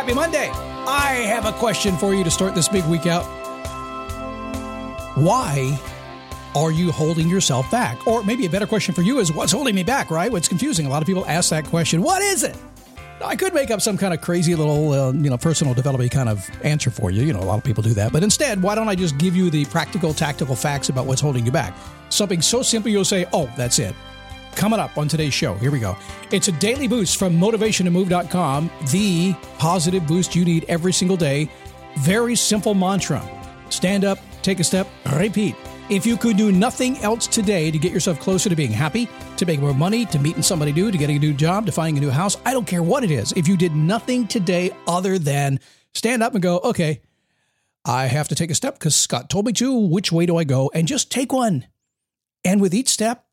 Happy Monday. I have a question for you to start this big week out. Why are you holding yourself back? Or maybe a better question for you is what's holding me back, right? What's confusing? A lot of people ask that question. What is it? I could make up some kind of crazy little, uh, you know, personal development kind of answer for you. You know, a lot of people do that. But instead, why don't I just give you the practical, tactical facts about what's holding you back? Something so simple you'll say, oh, that's it. Coming up on today's show, here we go. It's a daily boost from motivationtomove.com, the positive boost you need every single day. Very simple mantra stand up, take a step, repeat. If you could do nothing else today to get yourself closer to being happy, to make more money, to meeting somebody new, to getting a new job, to finding a new house, I don't care what it is. If you did nothing today other than stand up and go, okay, I have to take a step because Scott told me to. Which way do I go? And just take one. And with each step,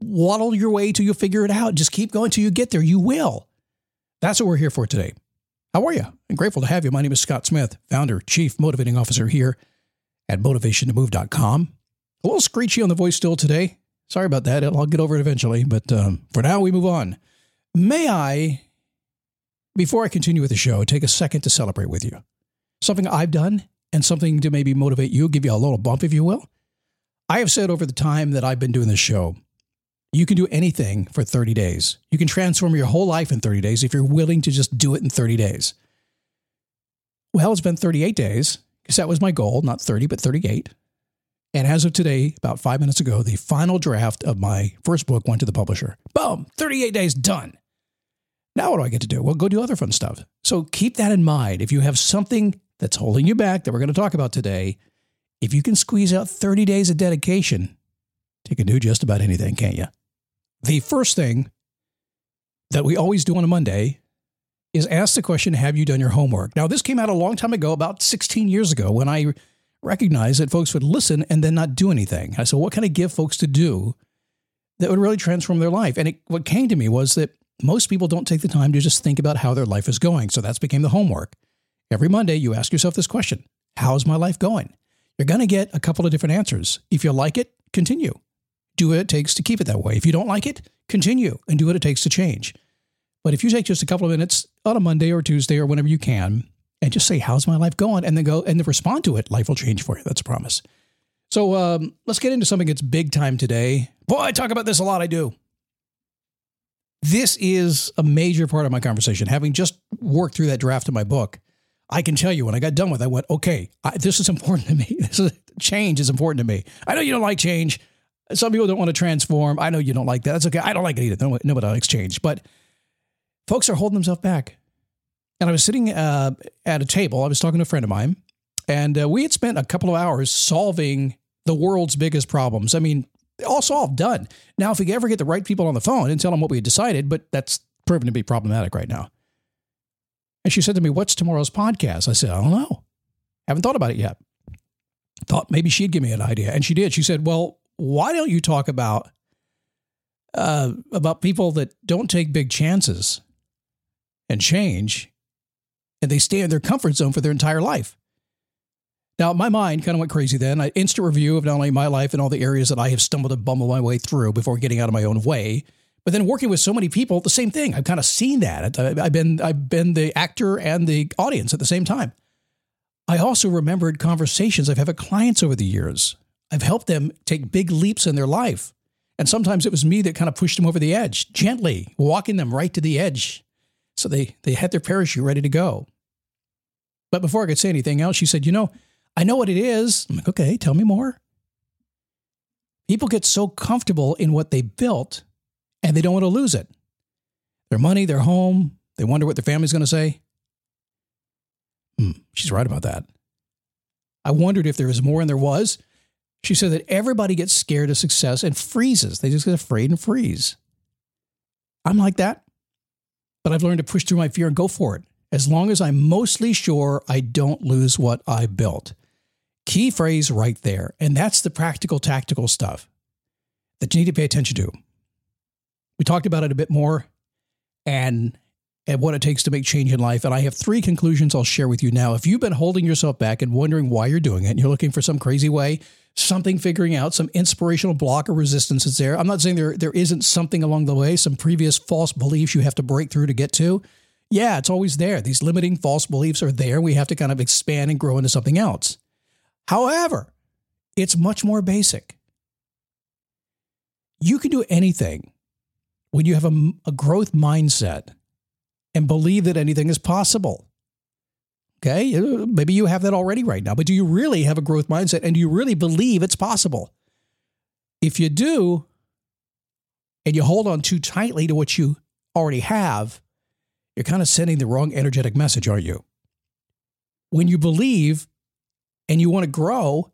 waddle your way till you figure it out. Just keep going till you get there. You will. That's what we're here for today. How are you? I'm grateful to have you. My name is Scott Smith, founder, chief motivating officer here at motivationtomove.com. A little screechy on the voice still today. Sorry about that. I'll get over it eventually. But um, for now, we move on. May I, before I continue with the show, take a second to celebrate with you? Something I've done and something to maybe motivate you, give you a little bump, if you will. I have said over the time that I've been doing this show you can do anything for 30 days. You can transform your whole life in 30 days if you're willing to just do it in 30 days. Well, it's been 38 days because that was my goal, not 30, but 38. And as of today, about five minutes ago, the final draft of my first book went to the publisher. Boom, 38 days done. Now, what do I get to do? Well, go do other fun stuff. So keep that in mind. If you have something that's holding you back that we're going to talk about today, if you can squeeze out 30 days of dedication, you can do just about anything, can't you? The first thing that we always do on a Monday is ask the question Have you done your homework? Now, this came out a long time ago, about 16 years ago, when I recognized that folks would listen and then not do anything. I said, What can I give folks to do that would really transform their life? And it, what came to me was that most people don't take the time to just think about how their life is going. So that's became the homework. Every Monday, you ask yourself this question How's my life going? You're going to get a couple of different answers. If you like it, continue do what it takes to keep it that way. If you don't like it, continue and do what it takes to change. But if you take just a couple of minutes on a Monday or Tuesday or whenever you can and just say, How's my life going? and then go and then respond to it, life will change for you. That's a promise. So um, let's get into something that's big time today. Boy, I talk about this a lot. I do. This is a major part of my conversation. Having just worked through that draft of my book, I can tell you when I got done with it, I went, okay, I, this is important to me. This is, change is important to me. I know you don't like change. Some people don't want to transform. I know you don't like that. That's okay. I don't like it either. Nobody likes change. But folks are holding themselves back. And I was sitting uh, at a table. I was talking to a friend of mine, and uh, we had spent a couple of hours solving the world's biggest problems. I mean, all solved, done. Now, if we ever get the right people on the phone and tell them what we decided, but that's proven to be problematic right now. And she said to me, What's tomorrow's podcast? I said, I don't know. Haven't thought about it yet. Thought maybe she'd give me an idea. And she did. She said, Well, why don't you talk about uh, about people that don't take big chances and change, and they stay in their comfort zone for their entire life? Now, my mind kind of went crazy then. I instant review of not only my life and all the areas that I have stumbled and bumbled my way through before getting out of my own way, But then working with so many people, the same thing. I've kind of seen that. I've been I've been the actor and the audience at the same time. I also remembered conversations I've had with clients over the years. I've helped them take big leaps in their life. And sometimes it was me that kind of pushed them over the edge, gently walking them right to the edge. So they, they had their parachute ready to go. But before I could say anything else, she said, You know, I know what it is. I'm like, Okay, tell me more. People get so comfortable in what they built and they don't want to lose it. Their money, their home, they wonder what their family's going to say. Hmm, she's right about that. I wondered if there was more, and there was. She said that everybody gets scared of success and freezes. They just get afraid and freeze. I'm like that, but I've learned to push through my fear and go for it as long as I'm mostly sure I don't lose what I built. Key phrase right there. And that's the practical, tactical stuff that you need to pay attention to. We talked about it a bit more and, and what it takes to make change in life. And I have three conclusions I'll share with you now. If you've been holding yourself back and wondering why you're doing it, and you're looking for some crazy way, something figuring out, some inspirational block or resistance is there. I'm not saying there, there isn't something along the way, some previous false beliefs you have to break through to get to. Yeah, it's always there. These limiting false beliefs are there. We have to kind of expand and grow into something else. However, it's much more basic. You can do anything when you have a, a growth mindset and believe that anything is possible. Okay, uh, maybe you have that already right now, but do you really have a growth mindset and do you really believe it's possible? If you do, and you hold on too tightly to what you already have, you're kind of sending the wrong energetic message, aren't you? When you believe and you want to grow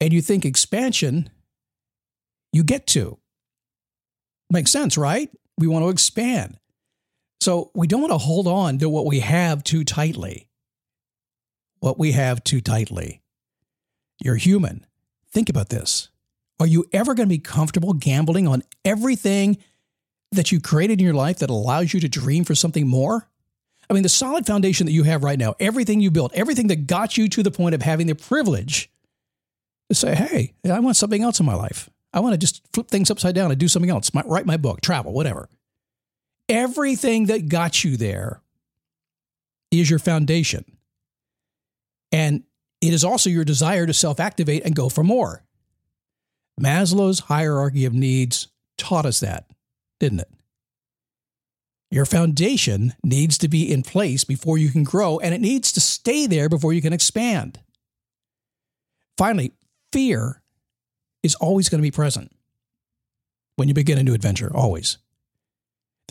and you think expansion, you get to. Makes sense, right? We want to expand. So we don't want to hold on to what we have too tightly. What we have too tightly. You're human. Think about this. Are you ever going to be comfortable gambling on everything that you created in your life that allows you to dream for something more? I mean, the solid foundation that you have right now, everything you built, everything that got you to the point of having the privilege to say, hey, I want something else in my life. I want to just flip things upside down and do something else, write my book, travel, whatever. Everything that got you there is your foundation. And it is also your desire to self activate and go for more. Maslow's hierarchy of needs taught us that, didn't it? Your foundation needs to be in place before you can grow, and it needs to stay there before you can expand. Finally, fear is always going to be present when you begin a new adventure, always.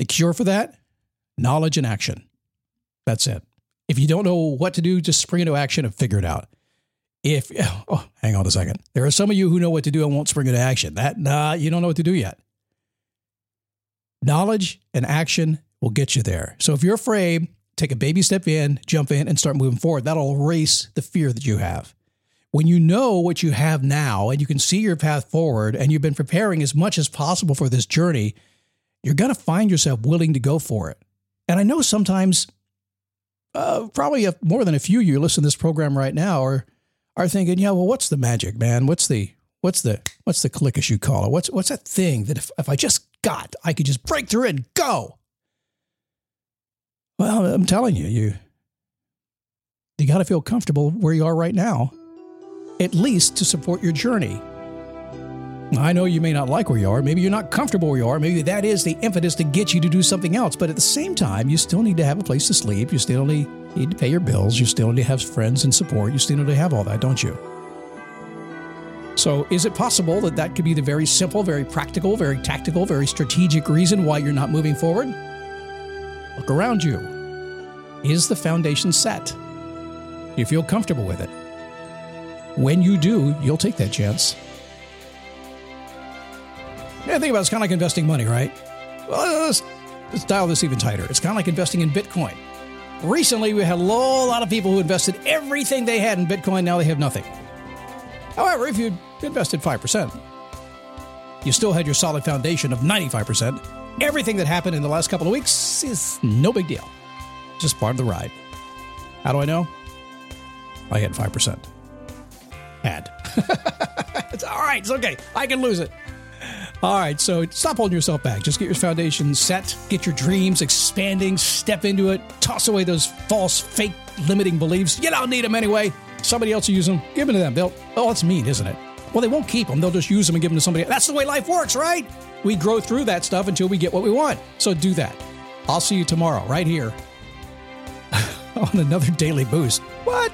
The cure for that? Knowledge and action. That's it. If you don't know what to do, just spring into action and figure it out. If oh, hang on a second. There are some of you who know what to do and won't spring into action. That nah, you don't know what to do yet. Knowledge and action will get you there. So if you're afraid, take a baby step in, jump in, and start moving forward. That'll erase the fear that you have when you know what you have now and you can see your path forward and you've been preparing as much as possible for this journey, you're going to find yourself willing to go for it. And I know sometimes, uh, probably a, more than a few of you listen to this program right now are are thinking, yeah, well, what's the magic, man? What's the what's the what's the click as you call it? What's what's that thing that if, if I just got, I could just break through and go? Well, I'm telling you, you you got to feel comfortable where you are right now at least to support your journey. I know you may not like where you are. Maybe you're not comfortable where you are. Maybe that is the impetus to get you to do something else. But at the same time, you still need to have a place to sleep. You still need, to pay your bills. You still need to have friends and support. You still need to have all that, don't you? So, is it possible that that could be the very simple, very practical, very tactical, very strategic reason why you're not moving forward? Look around you. Is the foundation set? Do you feel comfortable with it? When you do, you'll take that chance. Yeah, think about it, it's kind of like investing money, right? Well, let's, let's dial this even tighter. It's kind of like investing in Bitcoin. Recently, we had a whole lot of people who invested everything they had in Bitcoin. Now they have nothing. However, if you invested 5%, you still had your solid foundation of 95%. Everything that happened in the last couple of weeks is no big deal. Just part of the ride. How do I know? I had 5% had. it's all right. It's okay. I can lose it. All right, so stop holding yourself back. Just get your foundation set, get your dreams expanding, step into it, toss away those false, fake, limiting beliefs. You don't need them anyway. Somebody else will use them. Give them to them. They'll, oh, that's mean, isn't it? Well, they won't keep them. They'll just use them and give them to somebody. That's the way life works, right? We grow through that stuff until we get what we want. So do that. I'll see you tomorrow, right here on another Daily Boost. What?